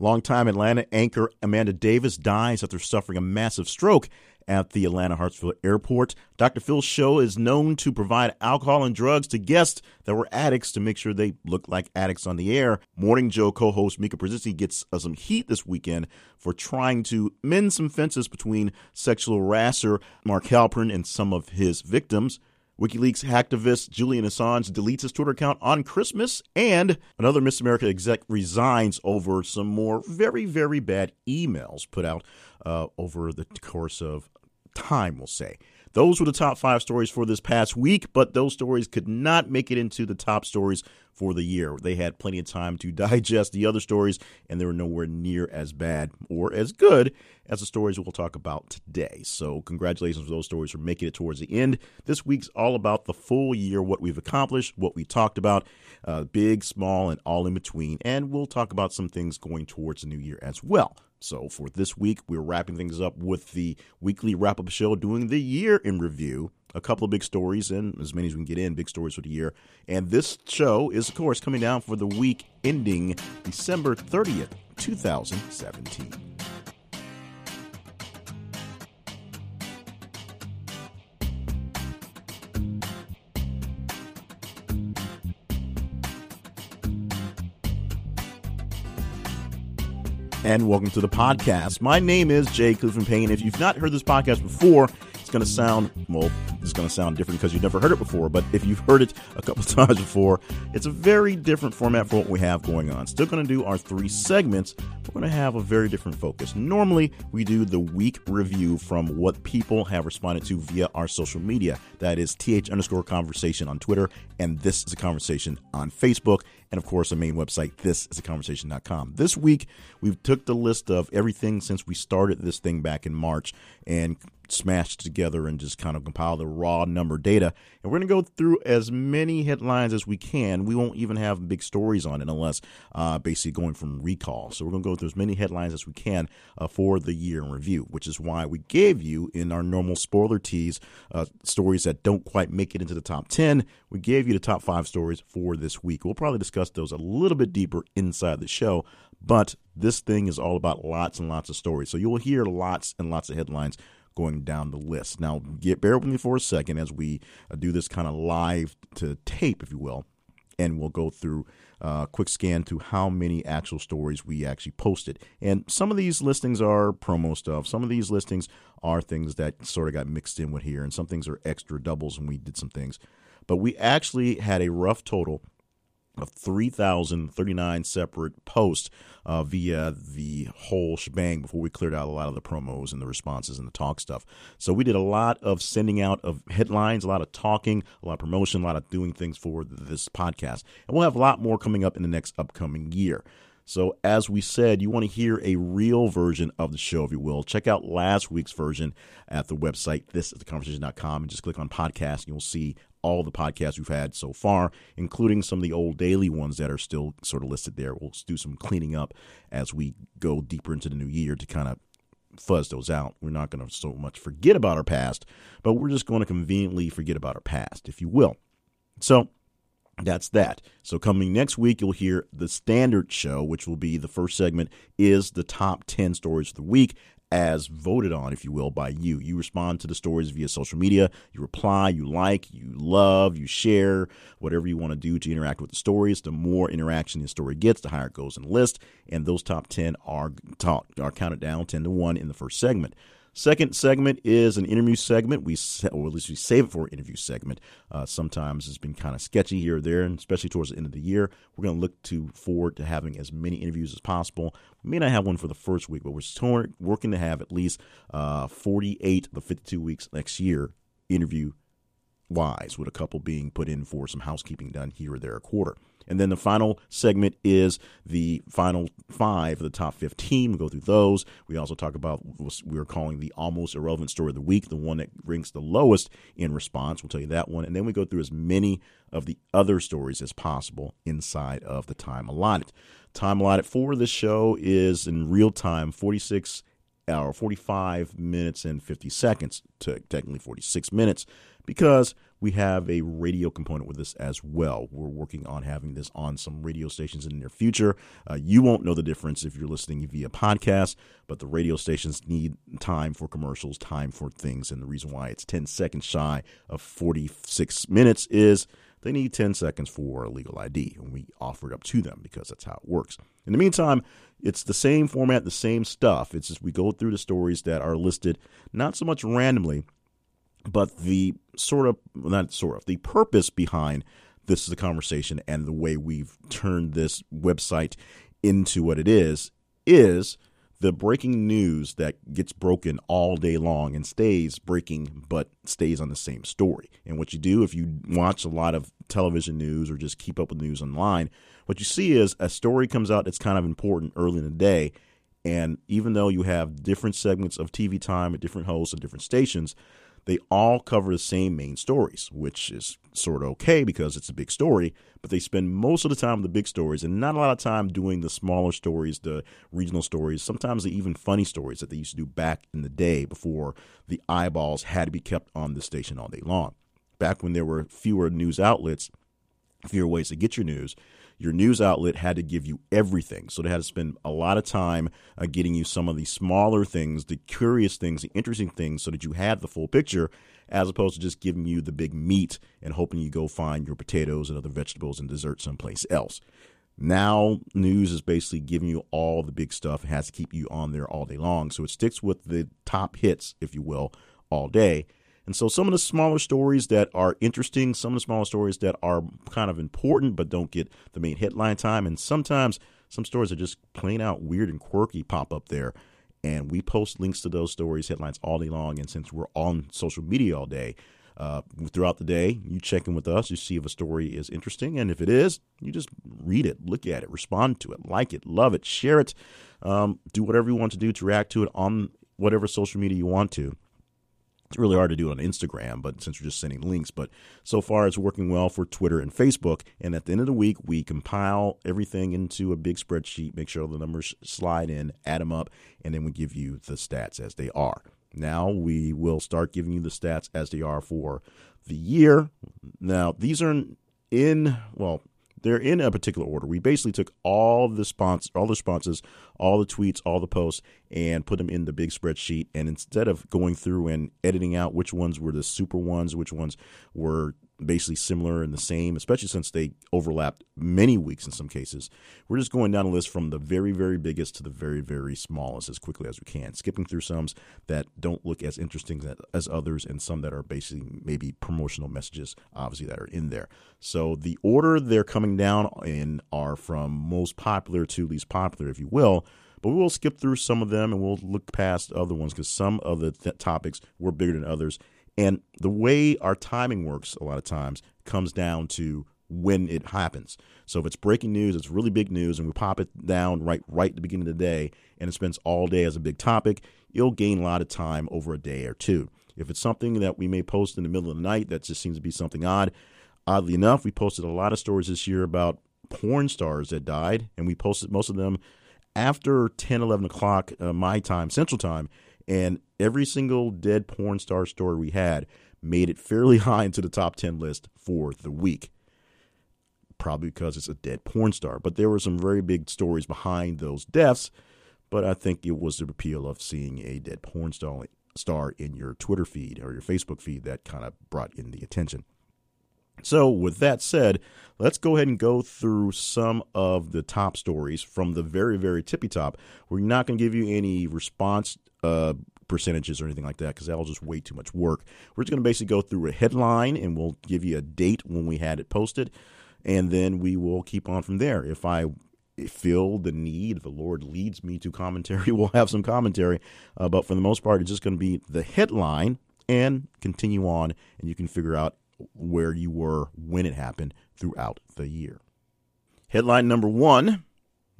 Longtime Atlanta anchor Amanda Davis dies after suffering a massive stroke at the Atlanta Hartsfield Airport. Dr. Phil's show is known to provide alcohol and drugs to guests that were addicts to make sure they look like addicts on the air. Morning Joe co host Mika Brzezinski gets uh, some heat this weekend for trying to mend some fences between sexual harasser Mark Halperin and some of his victims. WikiLeaks hacktivist Julian Assange deletes his Twitter account on Christmas, and another Miss America exec resigns over some more very, very bad emails put out uh, over the course of time, we'll say. Those were the top five stories for this past week, but those stories could not make it into the top stories for the year. They had plenty of time to digest the other stories, and they were nowhere near as bad or as good as the stories we'll talk about today. So, congratulations for those stories for making it towards the end. This week's all about the full year, what we've accomplished, what we talked about, uh, big, small, and all in between. And we'll talk about some things going towards the new year as well. So, for this week, we're wrapping things up with the weekly wrap up show, doing the year in review. A couple of big stories, and as many as we can get in, big stories for the year. And this show is, of course, coming down for the week ending December 30th, 2017. And welcome to the podcast. My name is Jay Clifton Payne. If you've not heard this podcast before, it's going to sound, well, it's going to sound different because you've never heard it before. But if you've heard it a couple times before, it's a very different format for what we have going on. Still going to do our three segments. We're going to have a very different focus. Normally, we do the week review from what people have responded to via our social media. That is th underscore conversation on Twitter, and this is a conversation on Facebook and of course, the main website, this is a conversation.com. This week, we've took the list of everything since we started this thing back in March and smashed together and just kind of compile the raw number data. And we're going to go through as many headlines as we can. We won't even have big stories on it unless uh, basically going from recall. So we're going to go through as many headlines as we can uh, for the year in review, which is why we gave you in our normal spoiler tease uh, stories that don't quite make it into the top 10. We gave you the top five stories for this week. We'll probably discuss those a little bit deeper inside the show. But this thing is all about lots and lots of stories. So you will hear lots and lots of headlines going down the list. Now, get bear with me for a second as we uh, do this kind of live to tape, if you will, and we'll go through a uh, quick scan to how many actual stories we actually posted. And some of these listings are promo stuff. Some of these listings are things that sort of got mixed in with here, and some things are extra doubles, and we did some things. But we actually had a rough total of 3,039 separate posts uh, via the whole shebang before we cleared out a lot of the promos and the responses and the talk stuff. So we did a lot of sending out of headlines, a lot of talking, a lot of promotion, a lot of doing things for this podcast. And we'll have a lot more coming up in the next upcoming year. So, as we said, you want to hear a real version of the show, if you will. Check out last week's version at the website, this is theconversation.com, and just click on podcast, and you'll see all the podcasts we've had so far, including some of the old daily ones that are still sort of listed there. We'll do some cleaning up as we go deeper into the new year to kind of fuzz those out. We're not going to so much forget about our past, but we're just going to conveniently forget about our past, if you will. So, that's that. So coming next week, you'll hear the standard show, which will be the first segment is the top 10 stories of the week as voted on, if you will, by you. You respond to the stories via social media. You reply, you like, you love, you share, whatever you want to do to interact with the stories. The more interaction the story gets, the higher it goes in the list. And those top 10 are, taught, are counted down 10 to 1 in the first segment. Second segment is an interview segment. We or at least we save it for an interview segment. Uh, sometimes it's been kind of sketchy here or there, and especially towards the end of the year, we're going to look to forward to having as many interviews as possible. We may not have one for the first week, but we're still working to have at least uh, 48 of the 52 weeks next year interview wise, with a couple being put in for some housekeeping done here or there a quarter. And then the final segment is the final five of the top 15. We go through those. We also talk about what we are calling the almost irrelevant story of the week, the one that ranks the lowest in response. We'll tell you that one. And then we go through as many of the other stories as possible inside of the time allotted. Time allotted for this show is in real time 46 or 45 minutes and 50 seconds to technically 46 minutes because we have a radio component with this as well. We're working on having this on some radio stations in the near future. Uh, you won't know the difference if you're listening via podcast, but the radio stations need time for commercials, time for things. And the reason why it's 10 seconds shy of 46 minutes is they need 10 seconds for a legal ID, and we offer it up to them because that's how it works. In the meantime, it's the same format, the same stuff. It's just we go through the stories that are listed not so much randomly, but the sort of, not sort of, the purpose behind this is the conversation and the way we've turned this website into what it is is the breaking news that gets broken all day long and stays breaking but stays on the same story. And what you do if you watch a lot of television news or just keep up with news online, what you see is a story comes out that's kind of important early in the day. And even though you have different segments of TV time at different hosts and different stations, they all cover the same main stories, which is sort of okay because it's a big story, but they spend most of the time on the big stories and not a lot of time doing the smaller stories, the regional stories, sometimes the even funny stories that they used to do back in the day before the eyeballs had to be kept on the station all day long. Back when there were fewer news outlets, fewer ways to get your news, your news outlet had to give you everything. So they had to spend a lot of time uh, getting you some of the smaller things, the curious things, the interesting things, so that you had the full picture, as opposed to just giving you the big meat and hoping you go find your potatoes and other vegetables and dessert someplace else. Now, news is basically giving you all the big stuff. It has to keep you on there all day long. So it sticks with the top hits, if you will, all day. And so some of the smaller stories that are interesting, some of the smaller stories that are kind of important but don't get the main headline time, and sometimes some stories are just plain out weird and quirky pop up there. And we post links to those stories, headlines all day long. And since we're on social media all day, uh, throughout the day, you check in with us, you see if a story is interesting. And if it is, you just read it, look at it, respond to it, like it, love it, share it, um, do whatever you want to do to react to it on whatever social media you want to. It's really hard to do it on Instagram, but since we're just sending links, but so far it's working well for Twitter and Facebook. And at the end of the week, we compile everything into a big spreadsheet, make sure the numbers slide in, add them up, and then we give you the stats as they are. Now we will start giving you the stats as they are for the year. Now these are in well, they're in a particular order. We basically took all the sponsors, all the responses, all the tweets, all the posts, and put them in the big spreadsheet. And instead of going through and editing out which ones were the super ones, which ones were basically similar and the same, especially since they overlapped many weeks in some cases. We're just going down a list from the very, very biggest to the very, very smallest as quickly as we can, skipping through some that don't look as interesting as others and some that are basically maybe promotional messages, obviously, that are in there. So the order they're coming down in are from most popular to least popular, if you will. But we'll skip through some of them and we'll look past other ones because some of the th- topics were bigger than others and the way our timing works a lot of times comes down to when it happens. So if it's breaking news, it's really big news, and we pop it down right right at the beginning of the day, and it spends all day as a big topic, you'll gain a lot of time over a day or two. If it's something that we may post in the middle of the night that just seems to be something odd, oddly enough, we posted a lot of stories this year about porn stars that died, and we posted most of them after 10, 11 o'clock uh, my time, Central Time, and every single dead porn star story we had made it fairly high into the top 10 list for the week. Probably because it's a dead porn star. But there were some very big stories behind those deaths. But I think it was the appeal of seeing a dead porn star, in your Twitter feed or your Facebook feed that kind of brought in the attention. So, with that said, let's go ahead and go through some of the top stories from the very, very tippy top. We're not going to give you any response uh, percentages or anything like that because that'll just way too much work. We're just going to basically go through a headline and we'll give you a date when we had it posted, and then we will keep on from there. If I feel the need, the Lord leads me to commentary, we'll have some commentary. Uh, but for the most part, it's just going to be the headline and continue on, and you can figure out where you were when it happened throughout the year. Headline number one,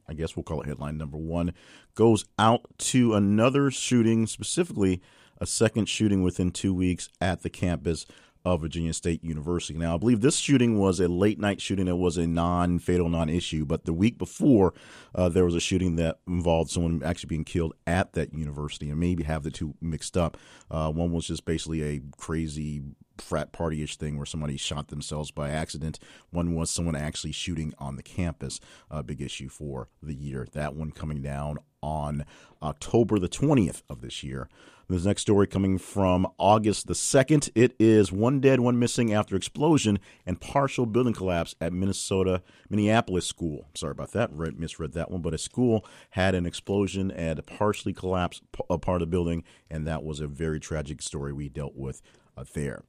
I guess we'll call it headline number one, goes out to another shooting, specifically a second shooting within two weeks at the campus of Virginia State University. Now, I believe this shooting was a late night shooting. It was a non fatal, non issue. But the week before, uh, there was a shooting that involved someone actually being killed at that university, and maybe have the two mixed up. Uh, one was just basically a crazy frat party ish thing where somebody shot themselves by accident. One was someone actually shooting on the campus. A big issue for the year. That one coming down on October the 20th of this year. This next story coming from August the 2nd. It is one dead, one missing after explosion and partial building collapse at Minnesota, Minneapolis school. Sorry about that. Read, misread that one. But a school had an explosion and partially collapsed a part of the building. And that was a very tragic story we dealt with uh, there.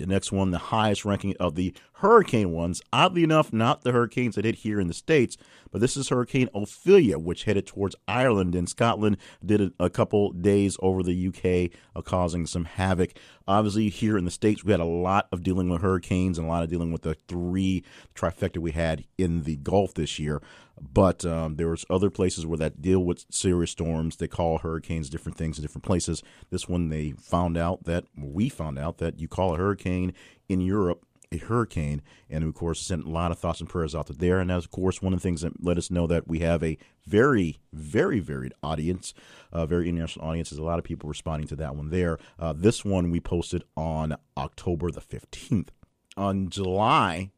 The next one, the highest ranking of the hurricane ones. Oddly enough, not the hurricanes that hit here in the States, but this is Hurricane Ophelia, which headed towards Ireland and Scotland, did a, couple days over the UK, uh, causing some havoc. Obviously, here in the States, we had a lot of dealing with hurricanes and a lot of dealing with the three trifecta we had in the Gulf this year. But um, there was other places where that deal with serious storms. They call hurricanes different things in different places. This one, they found out that we found out that you call a hurricane in Europe a hurricane, and of course sent a lot of thoughts and prayers out to there. And that's of course one of the things that let us know that we have a very, very varied audience, a very international audience. There's a lot of people responding to that one there. Uh, this one we posted on October the 15th. On July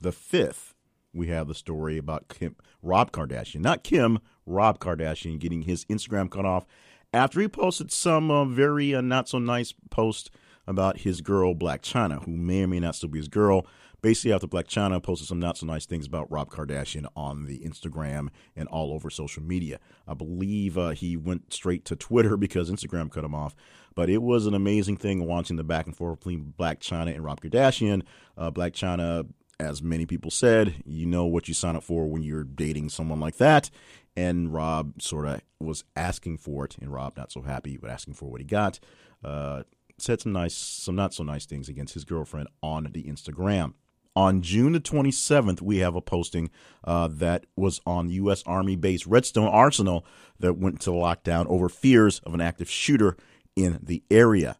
the 5th, we have the story about Kim, Rob Kardashian, not Kim, Rob Kardashian getting his Instagram cut off after he posted some uh, very uh, not so nice post about his girl Blac Chyna, who may or may not still be his girl. Basically, after Blac Chyna posted some not so nice things about Rob Kardashian on the Instagram and all over social media. I believe uh, he went straight to Twitter because Instagram cut him off. But it was an amazing thing watching the back and forth between Blac Chyna and Rob Kardashian. Uh, Blac Chyna, as many people said, you know what you sign up for when you're dating someone like that. And Rob sort of was asking for it, and Rob not so happy, but asking for what he got. Uh, said some nice, some not so nice things against his girlfriend on the Instagram. On June the 27th, we have a posting uh, that was on U.S. Army base Redstone Arsenal that went to lockdown over fears of an active shooter in the area.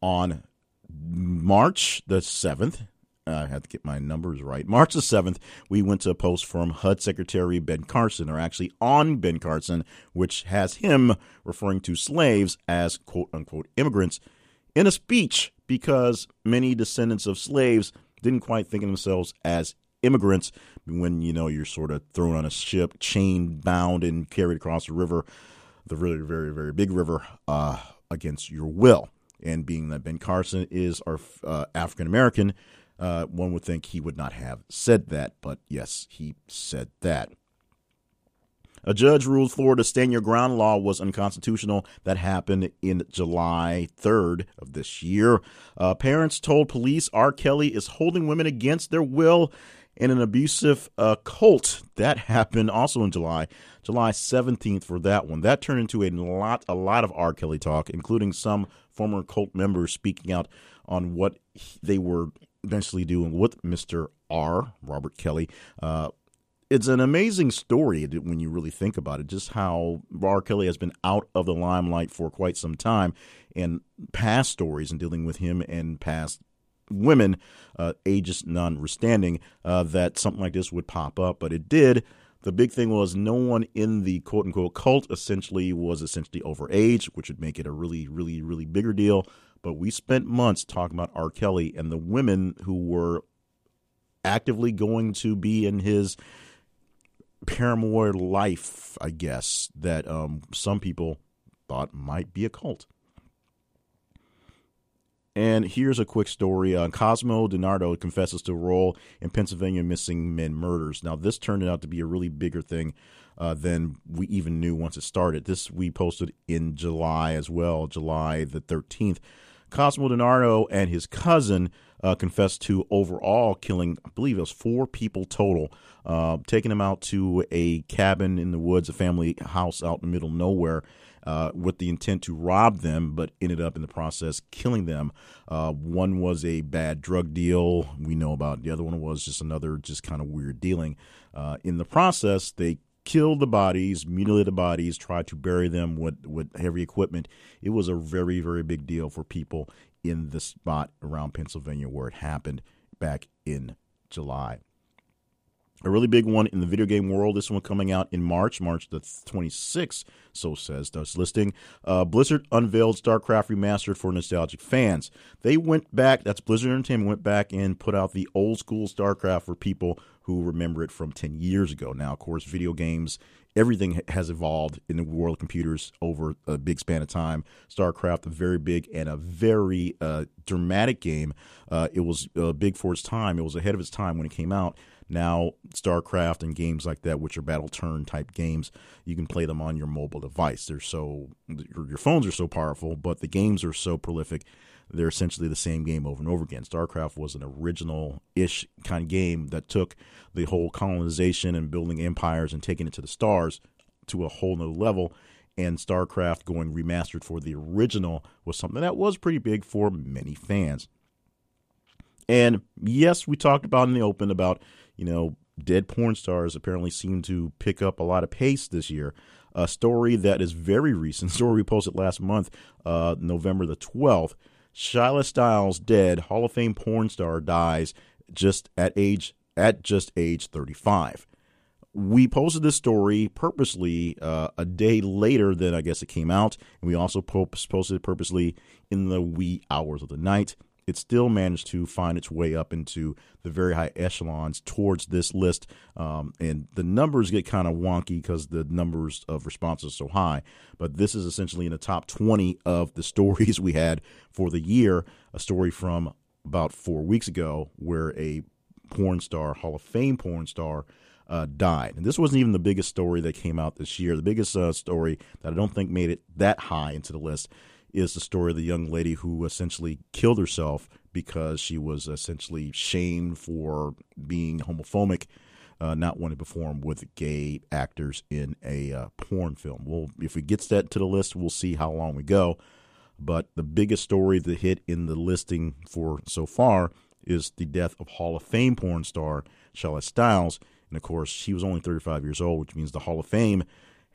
On March the 7th, I have to get my numbers right. March the 7th, we went to a post from HUD Secretary Ben Carson, or actually on Ben Carson, which has him referring to slaves as quote unquote immigrants in a speech because many descendants of slaves didn't quite think of themselves as immigrants when you know you're sort of thrown on a ship, chained, bound, and carried across the river, the really very very big river, uh, against your will. And being that Ben Carson is our uh, African American, uh, one would think he would not have said that, but yes, he said that. A judge ruled Florida's stand your ground law was unconstitutional. That happened in July 3rd of this year. Uh, parents told police R. Kelly is holding women against their will in an abusive uh, cult. That happened also in July, July 17th for that one. That turned into a lot, a lot of R. Kelly talk, including some former cult members speaking out on what they were eventually doing with Mr. R. Robert Kelly. Uh, it's an amazing story when you really think about it. Just how R. Kelly has been out of the limelight for quite some time, and past stories and dealing with him and past women, uh, ages notwithstanding, uh, that something like this would pop up. But it did. The big thing was no one in the quote unquote cult essentially was essentially over age, which would make it a really, really, really bigger deal. But we spent months talking about R. Kelly and the women who were actively going to be in his paramour life, I guess, that um, some people thought might be a cult. And here's a quick story. Uh, Cosmo DiNardo confesses to a role in Pennsylvania missing men murders. Now, this turned out to be a really bigger thing uh, than we even knew once it started. This we posted in July as well, July the 13th. Cosmo DiNardo and his cousin uh, confessed to overall killing, I believe it was four people total, uh, taking them out to a cabin in the woods, a family house out in the middle of nowhere. Uh, with the intent to rob them, but ended up in the process killing them. Uh, one was a bad drug deal we know about. The other one was just another just kind of weird dealing. Uh, in the process, they killed the bodies, mutilated the bodies, tried to bury them with, with heavy equipment. It was a very, very big deal for people in the spot around Pennsylvania where it happened back in July. A really big one in the video game world. This one coming out in March, March the 26th, so says this listing. Uh, Blizzard unveiled StarCraft Remastered for nostalgic fans. They went back, that's Blizzard Entertainment, went back and put out the old school StarCraft for people who remember it from 10 years ago. Now, of course, video games, everything has evolved in the world of computers over a big span of time. StarCraft, a very big and a very uh, dramatic game. Uh, it was uh, big for its time, it was ahead of its time when it came out. Now, StarCraft and games like that, which are battle turn type games, you can play them on your mobile device. They're so your, your phones are so powerful, but the games are so prolific. They're essentially the same game over and over again. StarCraft was an original ish kind of game that took the whole colonization and building empires and taking it to the stars to a whole new level and StarCraft going remastered for the original was something that was pretty big for many fans. And yes, we talked about in the open about you know, dead porn stars apparently seem to pick up a lot of pace this year. A story that is very recent, story we posted last month, uh, November the 12th. Shyla Styles dead, Hall of Fame porn star dies just at age at just age 35. We posted this story purposely uh, a day later than I guess it came out, and we also posted it purposely in the wee hours of the night it still managed to find its way up into the very high echelons towards this list. Um, and the numbers get kind of wonky because the numbers of responses are so high. But this is essentially in the top 20 of the stories we had for the year. A story from about four weeks ago where a porn star, Hall of Fame porn star, uh, died. And this wasn't even the biggest story that came out this year. The biggest uh, story that I don't think made it that high into the list is the story of the young lady who essentially killed herself because she was essentially shamed for being homophobic, uh, not wanting to perform with gay actors in a uh, porn film. Well, if we get that to the list, we'll see how long we go. But the biggest story that hit in the listing for so far is the death of Hall of Fame porn star Shyla Styles. And of course, she was only 35 years old, which means the Hall of Fame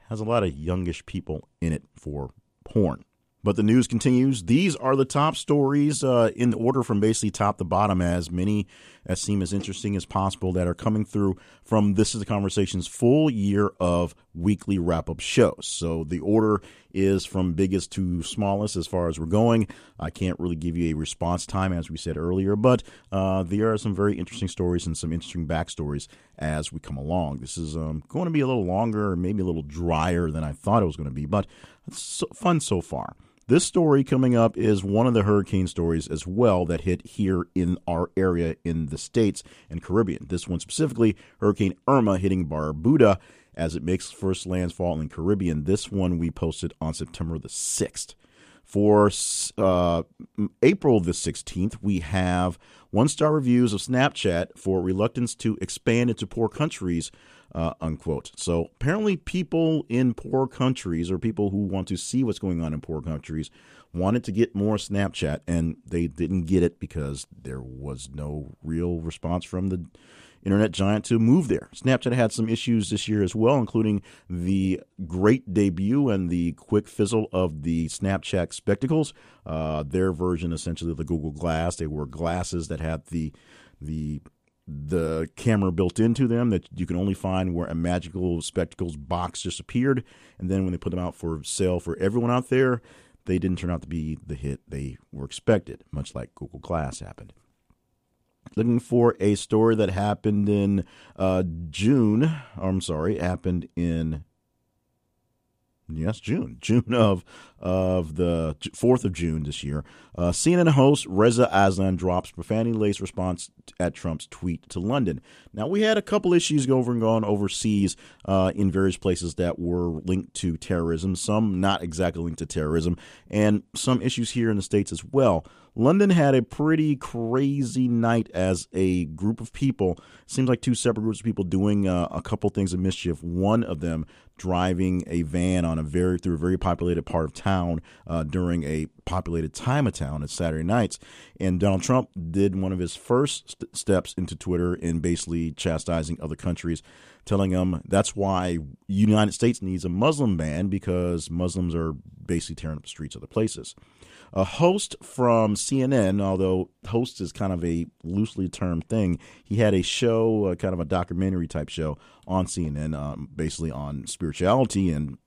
has a lot of youngish people in it for porn. But the news continues. These are the top stories uh, in order from basically top to bottom, as many as seem as interesting as possible that are coming through from This is the Conversation's full year of weekly wrap up shows. So the order is from biggest to smallest as far as we're going. I can't really give you a response time, as we said earlier, but uh, there are some very interesting stories and some interesting backstories as we come along. This is um, going to be a little longer, maybe a little drier than I thought it was going to be, but it's so fun so far. This story coming up is one of the hurricane stories as well that hit here in our area in the States and Caribbean. This one specifically, Hurricane Irma hitting Barbuda as it makes first landfall in Caribbean. This one we posted on September the 6th. For uh, April the 16th, we have one star reviews of Snapchat for reluctance to expand into poor countries uh, unquote. So apparently, people in poor countries or people who want to see what's going on in poor countries wanted to get more Snapchat, and they didn't get it because there was no real response from the internet giant to move there. Snapchat had some issues this year as well, including the great debut and the quick fizzle of the Snapchat spectacles. Uh, their version, essentially, of the Google Glass. They were glasses that had the the the camera built into them that you can only find where a magical spectacles box just appeared and then when they put them out for sale for everyone out there they didn't turn out to be the hit they were expected much like google glass happened looking for a story that happened in uh, june i'm sorry happened in Yes, June, June of of the fourth of June this year. Uh, CNN host Reza Aslan drops profanity-laced response at Trump's tweet to London. Now we had a couple issues over and gone overseas uh, in various places that were linked to terrorism, some not exactly linked to terrorism, and some issues here in the states as well. London had a pretty crazy night as a group of people. Seems like two separate groups of people doing uh, a couple things of mischief. One of them driving a van on a very through a very populated part of town uh, during a populated time of town at Saturday nights. And Donald Trump did one of his first st- steps into Twitter in basically chastising other countries telling them that's why United States needs a Muslim ban because Muslims are basically tearing up the streets of other places. A host from CNN, although host is kind of a loosely termed thing, he had a show, uh, kind of a documentary type show on CNN, um, basically on spirituality and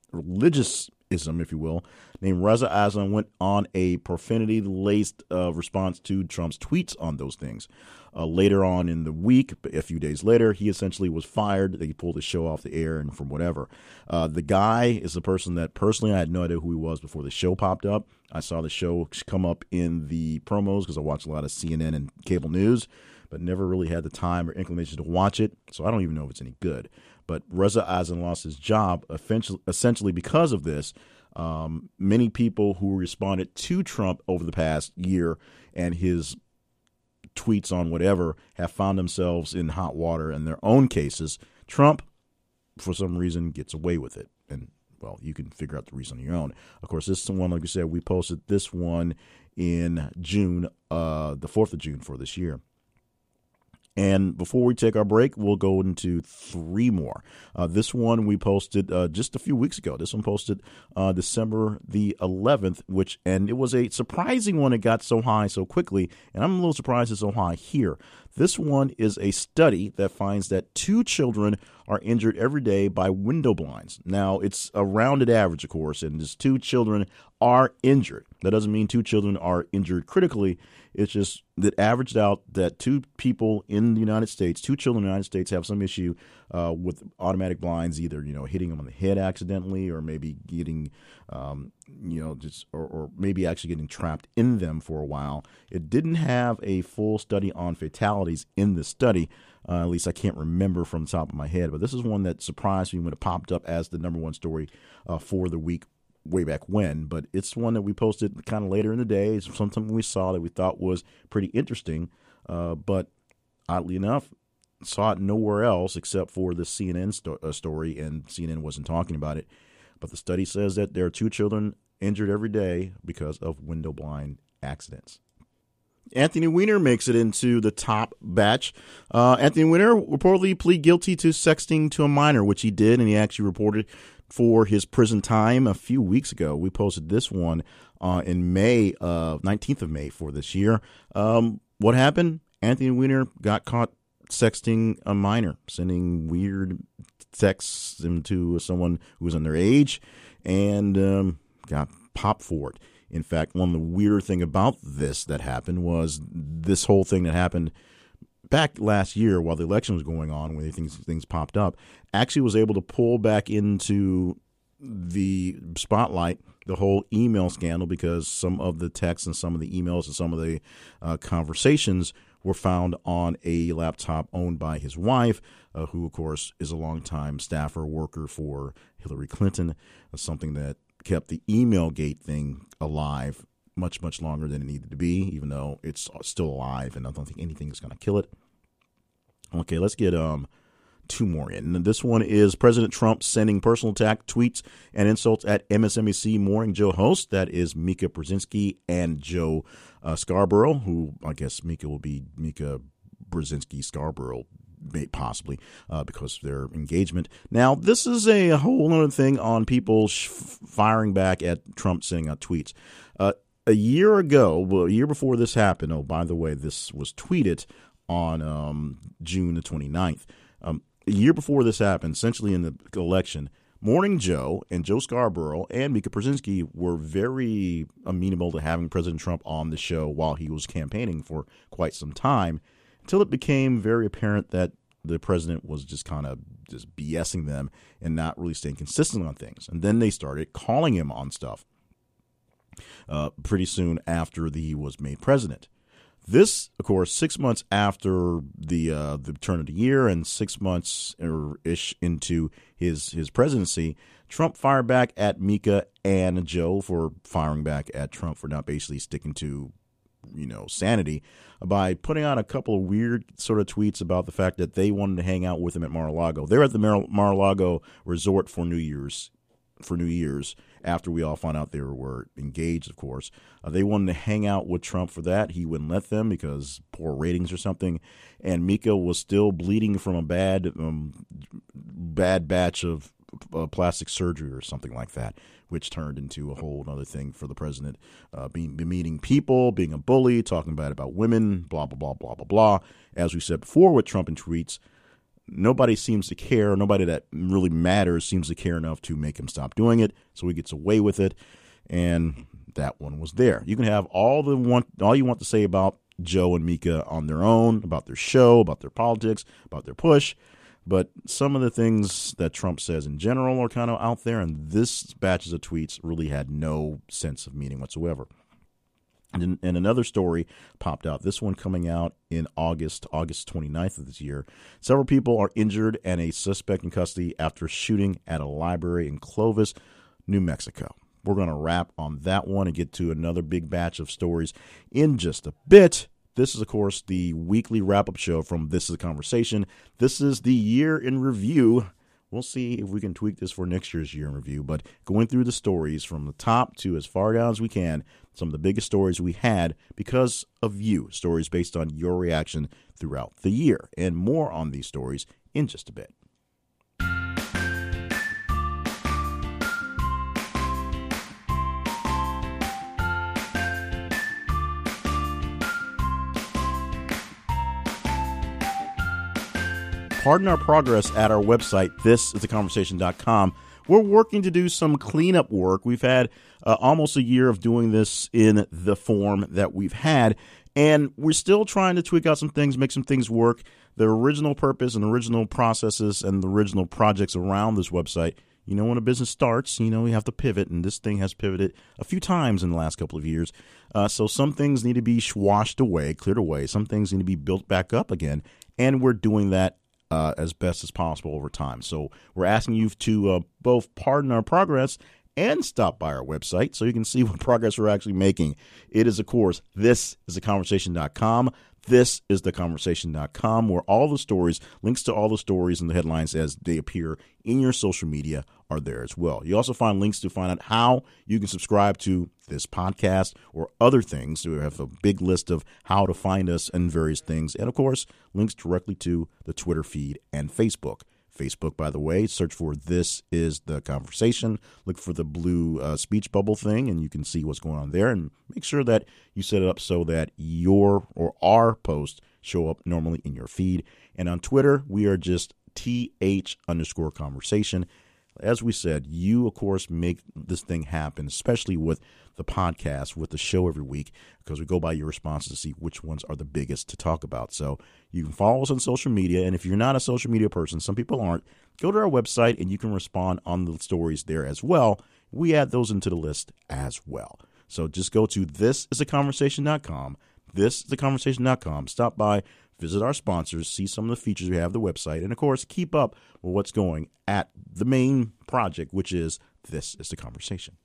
religiousism, if you will, named Reza Aslan went on a profanity laced uh, response to Trump's tweets on those things. Uh, later on in the week, a few days later, he essentially was fired. They pulled the show off the air and from whatever. Uh, the guy is the person that personally I had no idea who he was before the show popped up. I saw the show come up in the promos because I watch a lot of CNN and cable news, but never really had the time or inclination to watch it. So I don't even know if it's any good. But Reza Aslan lost his job essentially because of this. Um, many people who responded to Trump over the past year and his tweets on whatever have found themselves in hot water in their own cases. Trump, for some reason, gets away with it. And, well, you can figure out the reason on your own. Of course, this is the one, like I said, we posted this one in June, uh, the 4th of June for this year. And before we take our break, we'll go into three more. Uh, this one we posted uh, just a few weeks ago. This one posted uh, December the 11th, which and it was a surprising one. It got so high so quickly, and I'm a little surprised it's so high here. This one is a study that finds that two children are injured every day by window blinds. Now, it's a rounded average, of course, and just two children are injured. That doesn't mean two children are injured critically. It's just that averaged out that two people in the United States, two children in the United States, have some issue uh, with automatic blinds, either you know hitting them on the head accidentally, or maybe getting, um, you know, just or, or, maybe actually getting trapped in them for a while. It didn't have a full study on fatalities in the study. Uh, at least I can't remember from the top of my head, but this is one that surprised me when it popped up as the number one story uh, for the week way back when, but it's one that we posted kind of later in the day. It's something we saw that we thought was pretty interesting, uh, but oddly enough, saw it nowhere else except for the CNN sto- uh, story, and CNN wasn't talking about it. But the study says that there are two children injured every day because of window blind accidents. Anthony Weiner makes it into the top batch. Uh, Anthony Weiner reportedly plead guilty to sexting to a minor, which he did, and he actually reported for his prison time a few weeks ago. We posted this one uh, in May, uh, 19th of May for this year. Um, what happened? Anthony Weiner got caught sexting a minor, sending weird texts to someone who was underage, and um, got popped for it. In fact, one of the weird thing about this that happened was this whole thing that happened back last year while the election was going on, when things things popped up, actually was able to pull back into the spotlight the whole email scandal because some of the texts and some of the emails and some of the uh, conversations were found on a laptop owned by his wife, uh, who, of course, is a longtime staffer worker for Hillary Clinton, something that kept the email gate thing alive much, much longer than it needed to be, even though it's still alive and I don't think anything is going to kill it. Okay, let's get um two more in. And this one is President Trump sending personal attack tweets and insults at MSNBC Morning Joe host. That is Mika Brzezinski and Joe uh, Scarborough, who I guess Mika will be Mika Brzezinski Scarborough possibly uh, because of their engagement. Now, this is a whole other thing on people sh- firing back at Trump sending out tweets. Uh, a year ago, well, a year before this happened, oh, by the way, this was tweeted on um, June the 29th. Um, a year before this happened, essentially in the election, Morning Joe and Joe Scarborough and Mika Brzezinski were very amenable to having President Trump on the show while he was campaigning for quite some time until it became very apparent that the president was just kind of just BSing them and not really staying consistent on things. And then they started calling him on stuff uh, pretty soon after the, he was made president. This, of course, six months after the uh, the turn of the year and six months ish into his his presidency, Trump fired back at Mika and Joe for firing back at Trump for not basically sticking to you know sanity by putting out a couple of weird sort of tweets about the fact that they wanted to hang out with him at Mar-a-Lago. They're at the Mar- Mar-a-Lago resort for New Year's for New Year's after we all found out they were engaged, of course. Uh, they wanted to hang out with Trump for that. He wouldn't let them because poor ratings or something. And Mika was still bleeding from a bad, um, bad batch of uh, plastic surgery or something like that, which turned into a whole other thing for the president. Uh, being meeting people, being a bully, talking bad about women, blah blah blah blah blah blah. As we said before with Trump and tweets, nobody seems to care. Nobody that really matters seems to care enough to make him stop doing it. So he gets away with it, and that one was there. You can have all the want, all you want to say about Joe and Mika on their own, about their show, about their politics, about their push. But some of the things that Trump says in general are kind of out there, and this batches of tweets really had no sense of meaning whatsoever. And, and, another story popped out, this one coming out in August, August 29th of this year. Several people are injured and a suspect in custody after shooting at a library in Clovis, New Mexico. We're going to wrap on that one and get to another big batch of stories in just a bit. This is, of course, the weekly wrap up show from This is a Conversation. This is the year in review. We'll see if we can tweak this for next year's year in review. But going through the stories from the top to as far down as we can, some of the biggest stories we had because of you, stories based on your reaction throughout the year. And more on these stories in just a bit. Pardon our progress at our website, thisistheconversation.com. We're working to do some cleanup work. We've had uh, almost a year of doing this in the form that we've had, and we're still trying to tweak out some things, make some things work. The original purpose and original processes and the original projects around this website you know, when a business starts, you know, you have to pivot, and this thing has pivoted a few times in the last couple of years. Uh, so some things need to be washed away, cleared away. Some things need to be built back up again, and we're doing that uh, as best as possible over time. So we're asking you to uh, both pardon our progress and stop by our website so you can see what progress we're actually making. It is, of course, this is the conversation.com. This is the conversation.com where all the stories, links to all the stories and the headlines as they appear in your social media are there as well. You also find links to find out how you can subscribe to this podcast or other things. We have a big list of how to find us and various things. And of course, links directly to the Twitter feed and Facebook. Facebook, by the way, search for This is the Conversation. Look for the blue uh, speech bubble thing, and you can see what's going on there. And make sure that you set it up so that your or our posts show up normally in your feed. And on Twitter, we are just TH underscore conversation as we said, you, of course, make this thing happen, especially with the podcast, with the show every week, because we go by your responses to see which ones are the biggest to talk about. So you can follow us on social media. And if you're not a social media person, some people aren't, go to our website and you can respond on the stories there as well. We add those into the list as well. So just go to thisisaconversation.com. This is the conversation.com. Stop by, visit our sponsors, see some of the features we have the website, and of course, keep up with what's going at the main project, which is This is the Conversation.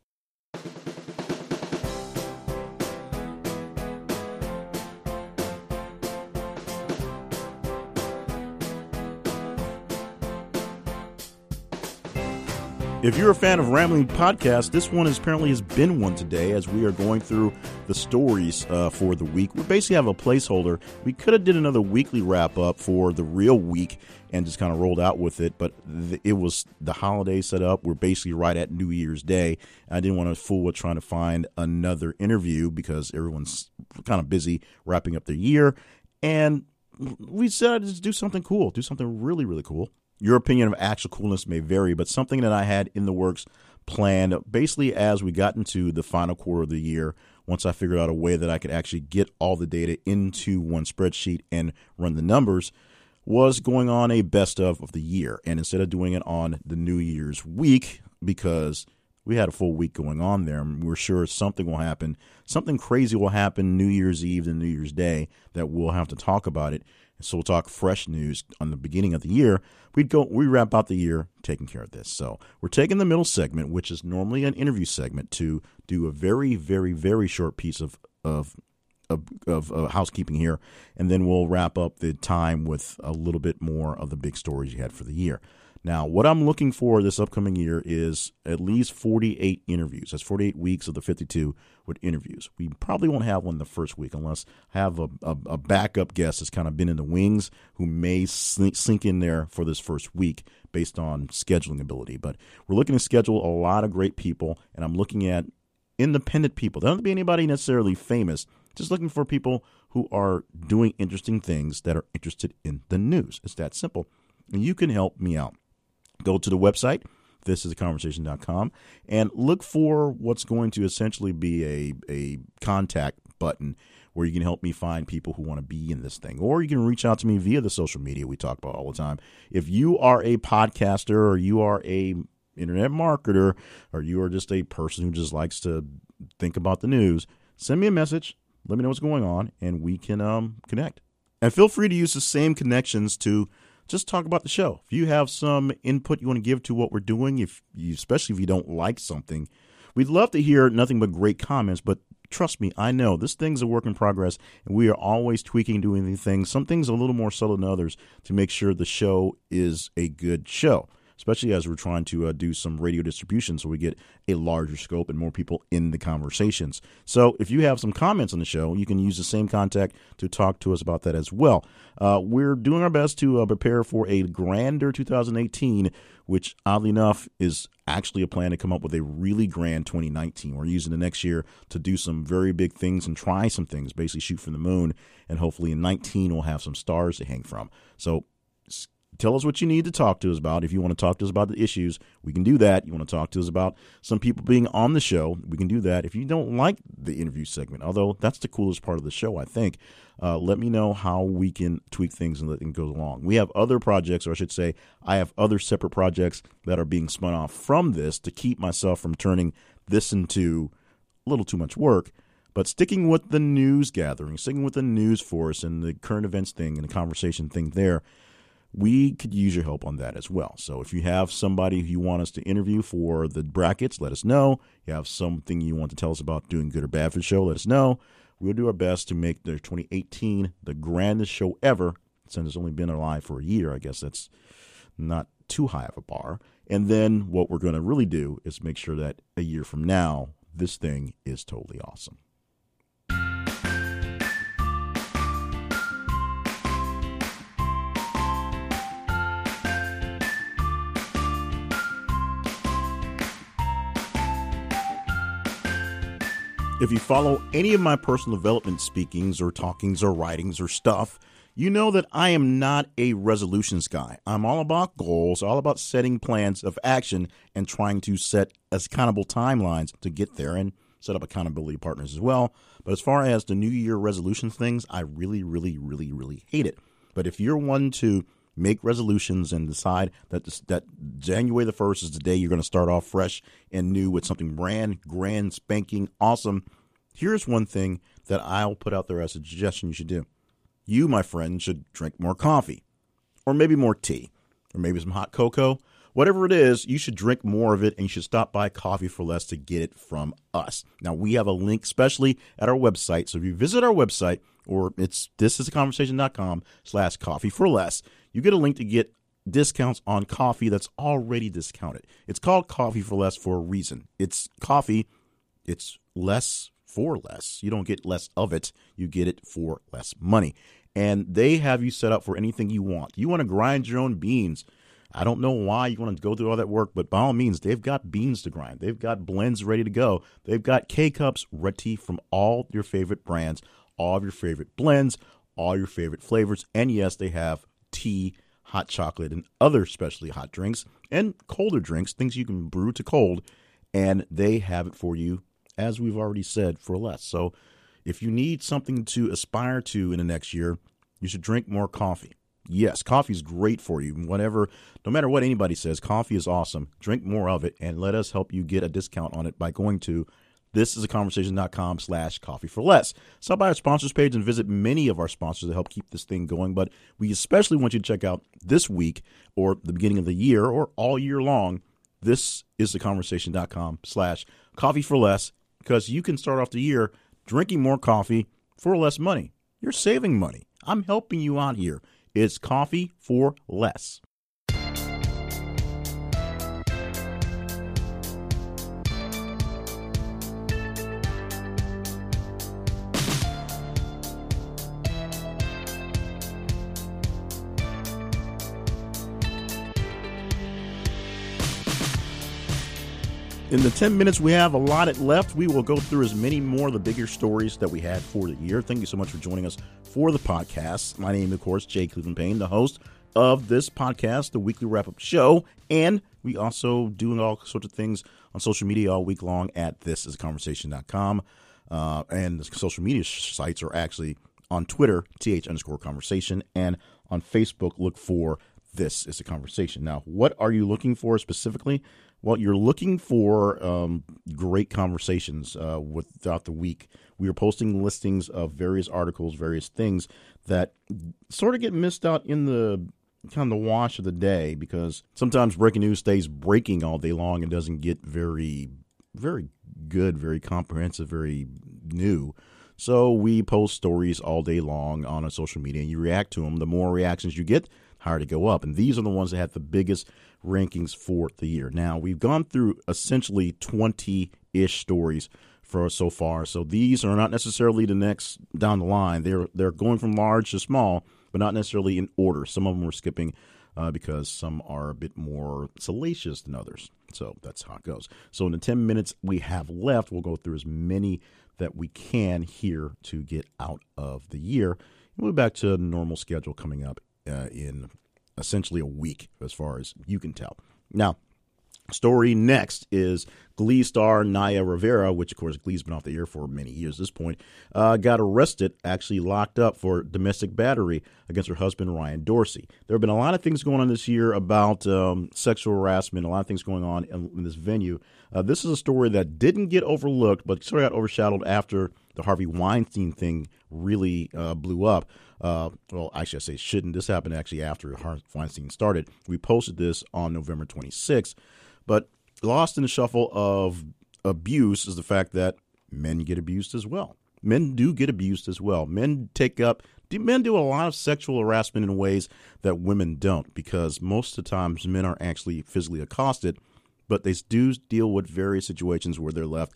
If you're a fan of Rambling Podcast, this one is, apparently has been one today as we are going through the stories uh, for the week. We basically have a placeholder. We could have did another weekly wrap up for the real week and just kind of rolled out with it, but th- it was the holiday set up. We're basically right at New Year's Day. I didn't want to fool with trying to find another interview because everyone's kind of busy wrapping up their year. And we said to do something cool, do something really, really cool. Your opinion of actual coolness may vary, but something that I had in the works planned basically as we got into the final quarter of the year, once I figured out a way that I could actually get all the data into one spreadsheet and run the numbers, was going on a best of of the year. And instead of doing it on the New Year's week, because we had a full week going on there, and we're sure something will happen. Something crazy will happen New Year's Eve and New Year's Day that we'll have to talk about it. So we'll talk fresh news on the beginning of the year. We'd go we wrap out the year taking care of this. So we're taking the middle segment, which is normally an interview segment, to do a very, very, very short piece of of of, of uh, housekeeping here, and then we'll wrap up the time with a little bit more of the big stories you had for the year. Now, what I'm looking for this upcoming year is at least 48 interviews. That's 48 weeks of the 52 with interviews. We probably won't have one the first week unless I have a, a, a backup guest that's kind of been in the wings who may sink, sink in there for this first week based on scheduling ability. But we're looking to schedule a lot of great people, and I'm looking at independent people. There don't be anybody necessarily famous, just looking for people who are doing interesting things that are interested in the news. It's that simple. And you can help me out. Go to the website, thisisaconversation.com, and look for what's going to essentially be a, a contact button where you can help me find people who want to be in this thing. Or you can reach out to me via the social media we talk about all the time. If you are a podcaster or you are a internet marketer or you are just a person who just likes to think about the news, send me a message. Let me know what's going on, and we can um, connect. And feel free to use the same connections to just talk about the show. If you have some input you want to give to what we're doing, if you, especially if you don't like something, we'd love to hear nothing but great comments. But trust me, I know this thing's a work in progress, and we are always tweaking, doing things. Some things a little more subtle than others to make sure the show is a good show especially as we're trying to uh, do some radio distribution so we get a larger scope and more people in the conversations. So if you have some comments on the show, you can use the same contact to talk to us about that as well. Uh, we're doing our best to uh, prepare for a grander 2018, which oddly enough is actually a plan to come up with a really grand 2019. We're using the next year to do some very big things and try some things, basically shoot from the moon, and hopefully in 19 we'll have some stars to hang from. So tell us what you need to talk to us about. If you want to talk to us about the issues, we can do that. You want to talk to us about some people being on the show, we can do that. If you don't like the interview segment, although that's the coolest part of the show, I think, uh, let me know how we can tweak things and let it go along. We have other projects, or I should say, I have other separate projects that are being spun off from this to keep myself from turning this into a little too much work. But sticking with the news gathering, sticking with the news force and the current events thing and the conversation thing there, we could use your help on that as well. So if you have somebody you want us to interview for the brackets, let us know. You have something you want to tell us about doing good or bad for the show, let us know. We'll do our best to make the 2018 the grandest show ever. Since it's only been alive for a year, I guess that's not too high of a bar. And then what we're going to really do is make sure that a year from now, this thing is totally awesome. If you follow any of my personal development speakings or talkings or writings or stuff, you know that I am not a resolutions guy. I'm all about goals, all about setting plans of action and trying to set accountable timelines to get there and set up accountability partners as well. But as far as the New Year resolution things, I really, really, really, really hate it. But if you're one to make resolutions and decide that this, that January the 1st is the day you're going to start off fresh and new with something brand, grand, spanking, awesome. Here's one thing that I'll put out there as a suggestion you should do. You, my friend, should drink more coffee, or maybe more tea, or maybe some hot cocoa. Whatever it is, you should drink more of it and you should stop by Coffee for Less to get it from us. Now, we have a link, especially at our website. So if you visit our website, or it's thisisaconversation.com slash coffee for less, you get a link to get discounts on coffee that's already discounted. It's called Coffee for Less for a reason. It's coffee, it's less for less. You don't get less of it, you get it for less money. And they have you set up for anything you want. You want to grind your own beans. I don't know why you want to go through all that work, but by all means, they've got beans to grind. They've got blends ready to go. They've got K cups ready from all your favorite brands, all of your favorite blends, all your favorite flavors. And yes, they have tea, hot chocolate, and other specially hot drinks and colder drinks, things you can brew to cold, and they have it for you, as we've already said, for less. So if you need something to aspire to in the next year, you should drink more coffee. Yes, coffee is great for you. Whatever, no matter what anybody says, coffee is awesome. Drink more of it and let us help you get a discount on it by going to this is a conversation.com slash coffee for less. Stop by our sponsors page and visit many of our sponsors to help keep this thing going. But we especially want you to check out this week or the beginning of the year or all year long. This is the conversation.com slash coffee for less because you can start off the year drinking more coffee for less money. You're saving money. I'm helping you out here. It's coffee for less. In the 10 minutes we have allotted left, we will go through as many more of the bigger stories that we had for the year. Thank you so much for joining us for the podcast. My name, of course, Jay Cleveland Payne, the host of this podcast, the weekly wrap up show. And we also doing all sorts of things on social media all week long at thisisaconversation.com. Uh, and the social media sites are actually on Twitter, th underscore conversation, and on Facebook, look for this is a conversation. Now, what are you looking for specifically? Well, you're looking for um, great conversations uh, with, throughout the week. We are posting listings of various articles, various things that sort of get missed out in the kind of the wash of the day because sometimes breaking news stays breaking all day long and doesn't get very, very good, very comprehensive, very new. So we post stories all day long on a social media and you react to them. The more reactions you get, higher to go up. And these are the ones that have the biggest rankings for the year. Now, we've gone through essentially 20 ish stories for so far. So these are not necessarily the next down the line. They're they're going from large to small, but not necessarily in order. Some of them we're skipping uh, because some are a bit more salacious than others. So that's how it goes. So in the 10 minutes we have left, we'll go through as many that we can here to get out of the year. We'll be back to normal schedule coming up uh, in essentially a week, as far as you can tell. Now, story next is Glee star Naya Rivera, which of course Glee's been off the air for many years at this point, uh, got arrested, actually locked up for domestic battery against her husband Ryan Dorsey. There have been a lot of things going on this year about um, sexual harassment, a lot of things going on in, in this venue. Uh, this is a story that didn't get overlooked, but sort of got overshadowed after the Harvey Weinstein thing really uh, blew up. Uh, well, actually, I say shouldn't. This happened actually after Weinstein started. We posted this on November 26th. But lost in the shuffle of abuse is the fact that men get abused as well. Men do get abused as well. Men take up, men do a lot of sexual harassment in ways that women don't because most of the times men are actually physically accosted, but they do deal with various situations where they're left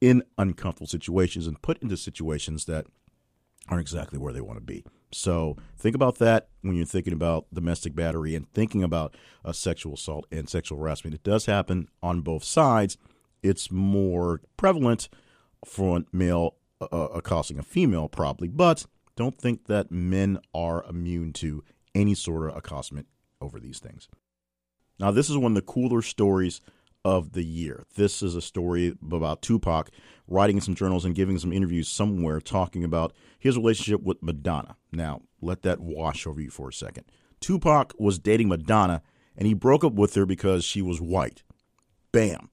in uncomfortable situations and put into situations that aren't exactly where they want to be. So think about that when you're thinking about domestic battery and thinking about uh, sexual assault and sexual harassment. It does happen on both sides. It's more prevalent for a male uh, uh accosting a female, probably, but don't think that men are immune to any sort of accostation over these things. Now, this is one of the cooler stories of the year. This is a story about Tupac writing in some journals and giving some interviews somewhere talking about his relationship with Madonna. Now, let that wash over you for a second. Tupac was dating Madonna and he broke up with her because she was white. Bam.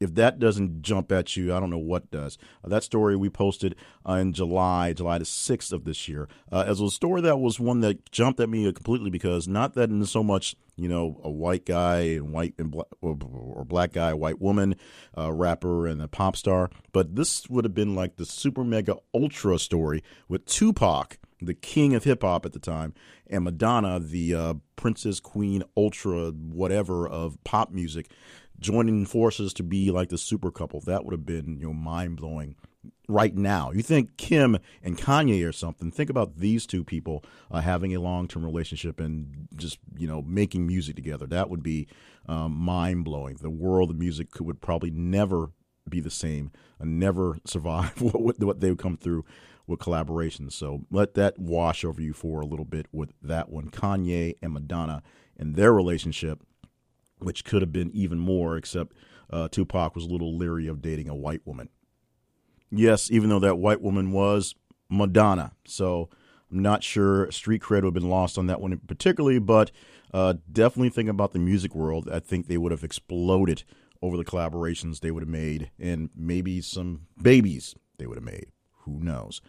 If that doesn't jump at you, I don't know what does. Uh, that story we posted uh, in July, July the 6th of this year, uh, as a story that was one that jumped at me completely because not that in so much, you know, a white guy and white and black, or, black guy, white woman, uh, rapper and a pop star, but this would have been like the super mega ultra story with Tupac the king of hip hop at the time, and Madonna, the uh, princess, queen, ultra, whatever of pop music, joining forces to be like the super couple. That would have been you know mind blowing. Right now, you think Kim and Kanye or something. Think about these two people uh, having a long term relationship and just you know making music together. That would be um, mind blowing. The world of music could, would probably never be the same and never survive what, what they would come through with collaborations. So let that wash over you for a little bit with that one. Kanye and Madonna and their relationship which could have been even more, except uh, Tupac was a little leery of dating a white woman. Yes, even though that white woman was Madonna. So I'm not sure street cred would have been lost on that one particularly, but uh, definitely think about the music world. I think they would have exploded over the collaborations they would have made and maybe some babies they would have made. Who knows?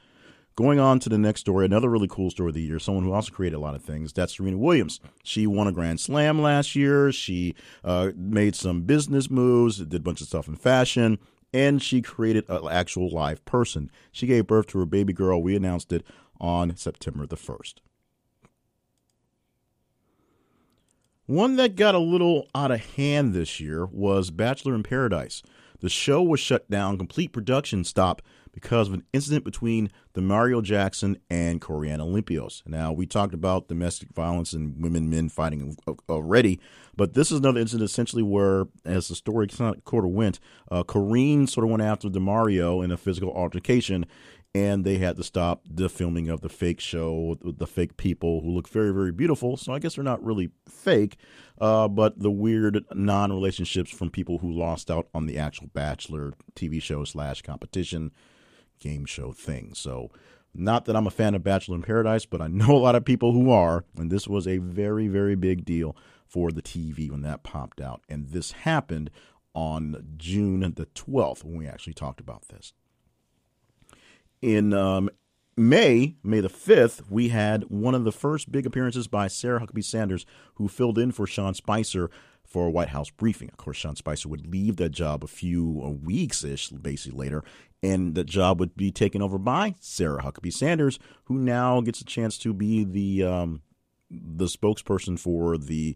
Going on to the next story, another really cool story of the year, someone who also created a lot of things. That's Serena Williams. She won a Grand Slam last year. She uh, made some business moves, did a bunch of stuff in fashion, and she created an actual live person. She gave birth to her baby girl. We announced it on September the 1st. One that got a little out of hand this year was Bachelor in Paradise. The show was shut down, complete production stop because of an incident between Demario Jackson and Coriana Olympios. Now, we talked about domestic violence and women, men fighting already, but this is another incident essentially where, as the story kind of went, uh, Corinne sort of went after Demario in a physical altercation, and they had to stop the filming of the fake show with the fake people who look very, very beautiful. So I guess they're not really fake, uh, but the weird non relationships from people who lost out on the actual Bachelor TV show slash competition game show thing. So, not that I'm a fan of Bachelor in Paradise, but I know a lot of people who are, and this was a very, very big deal for the TV when that popped out. And this happened on June the 12th when we actually talked about this. In um, May, May the 5th, we had one of the first big appearances by Sarah Huckabee Sanders, who filled in for Sean Spicer for a White House briefing. Of course, Sean Spicer would leave that job a few weeks ish, basically later, and the job would be taken over by Sarah Huckabee Sanders, who now gets a chance to be the um, the spokesperson for the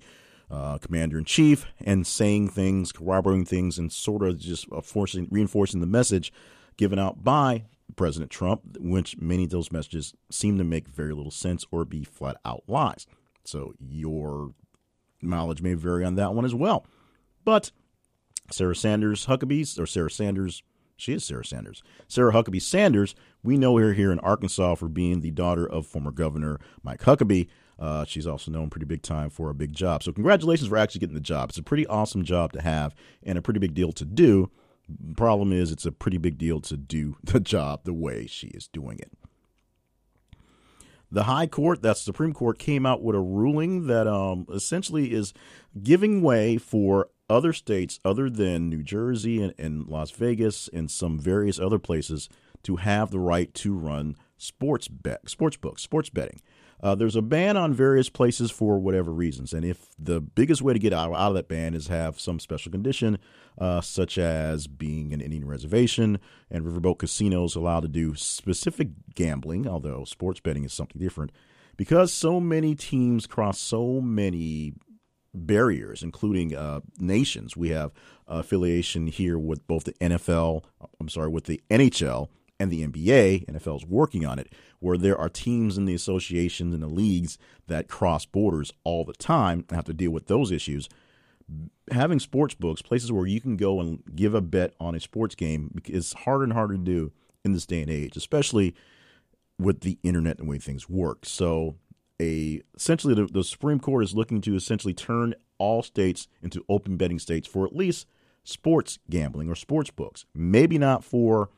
uh, commander in chief and saying things, corroborating things, and sort of just uh, forcing, reinforcing the message given out by President Trump, which many of those messages seem to make very little sense or be flat out lies. So your mileage may vary on that one as well. But Sarah Sanders Huckabee, or Sarah Sanders, she is Sarah Sanders. Sarah Huckabee Sanders, we know her here in Arkansas for being the daughter of former Governor Mike Huckabee. Uh, she's also known pretty big time for a big job. So, congratulations for actually getting the job. It's a pretty awesome job to have and a pretty big deal to do. Problem is, it's a pretty big deal to do the job the way she is doing it. The High Court, that's Supreme Court, came out with a ruling that um, essentially is giving way for other states other than New Jersey and, and Las Vegas and some various other places to have the right to run sports bet, sports books, sports betting. Uh, there's a ban on various places for whatever reasons, and if the biggest way to get out, out of that ban is have some special condition, uh, such as being an Indian reservation and riverboat casinos allowed to do specific gambling, although sports betting is something different, because so many teams cross so many barriers, including uh, nations. We have affiliation here with both the NFL, I'm sorry, with the NHL and the NBA. NFL is working on it, where there are teams in the associations and the leagues that cross borders all the time and have to deal with those issues. Having sports books, places where you can go and give a bet on a sports game, is harder and harder to do in this day and age, especially with the internet and the way things work. So a essentially the, the Supreme Court is looking to essentially turn all states into open betting states for at least sports gambling or sports books. Maybe not for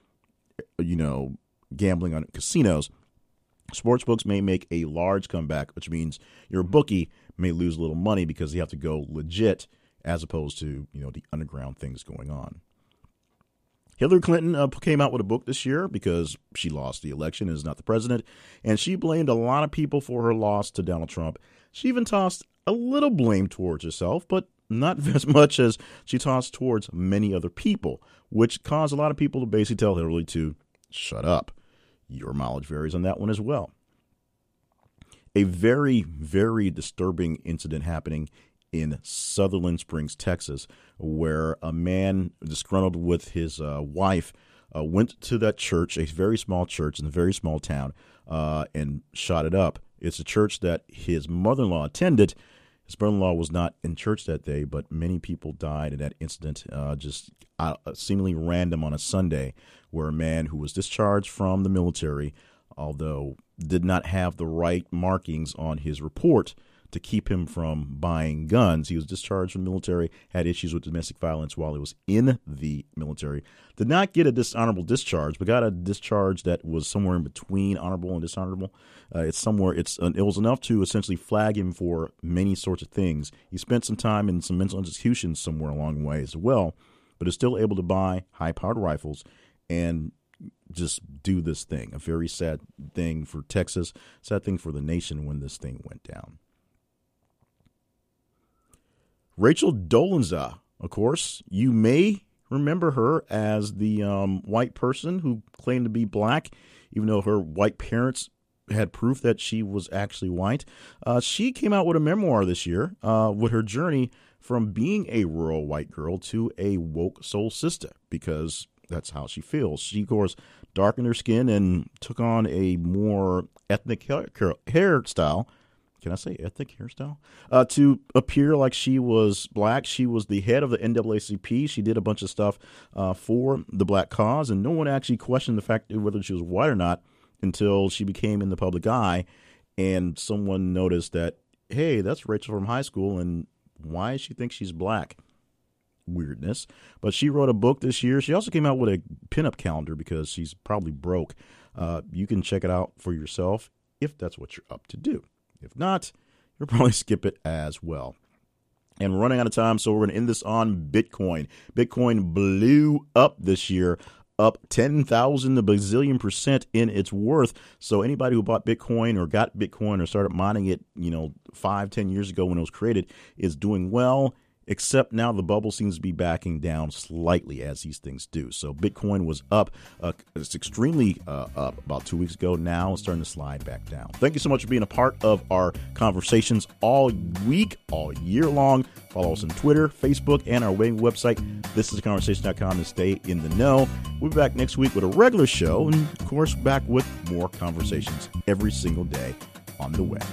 you know gambling on casinos. Sports books may make a large comeback, which means your bookie may lose a little money because you have to go legit as opposed to you know the underground things going on. Hillary Clinton uh, came out with a book this year because she lost the election and is not the president, and she blamed a lot of people for her loss to Donald Trump. She even tossed a little blame towards herself, but not as much as she tossed towards many other people, which caused a lot of people to basically tell Hillary to shut up. Your mileage varies on that one as well. A very, very disturbing incident happening in Sutherland Springs, Texas, where a man disgruntled with his uh, wife uh, went to that church, a very small church in a very small town, uh, and shot it up. It's a church that his mother in law attended. His brother in law was not in church that day, but many people died in that incident, uh, just uh, seemingly random on a Sunday, where a man who was discharged from the military, although did not have the right markings on his report, to keep him from buying guns. He was discharged from the military, had issues with domestic violence while he was in the military. Did not get a dishonorable discharge, but got a discharge that was somewhere in between honorable and dishonorable. Uh, it's somewhere. It's uh, it was enough to essentially flag him for many sorts of things. He spent some time in some mental institutions somewhere along the way as well, but is still able to buy high-powered rifles and just do this thing. A very sad thing for Texas, sad thing for the nation when this thing went down. Rachel Dolezal, of course, you may remember her as the um, white person who claimed to be black, even though her white parents had proof that she was actually white. Uh, she came out with a memoir this year uh, with her journey from being a rural white girl to a woke soul sister because that's how she feels. She, of course, darkened her skin and took on a more ethnic hair, hairstyle. Can I say ethnic hairstyle? Uh, to appear like she was black. She was the head of the NAACP. She did a bunch of stuff uh, for the black cause, and no one actually questioned the fact whether she was white or not until she became in the public eye. And someone noticed that, hey, that's Rachel from high school, and why does she think she's black? weirdness. But she wrote a book this year. She also came out with a pinup calendar because she's probably broke. Uh, you can check it out for yourself if that's what you're up to do. If not, you'll probably skip it as well. And we're running out of time, so we're going to end this on Bitcoin. Bitcoin blew up this year, up 10,000 a bazillion percent in its worth. So anybody who bought Bitcoin or got Bitcoin or started mining it, you know, five, ten years ago when it was created is doing well except now the bubble seems to be backing down slightly as these things do. So Bitcoin was up, uh, it's extremely uh, up about two weeks ago. Now it's starting to slide back down. Thank you so much for being a part of our conversations all week, all year long. Follow us on Twitter, Facebook, and our website. This is conversation.com to stay in the know. We'll be back next week with a regular show, and of course, back with more conversations every single day on the web.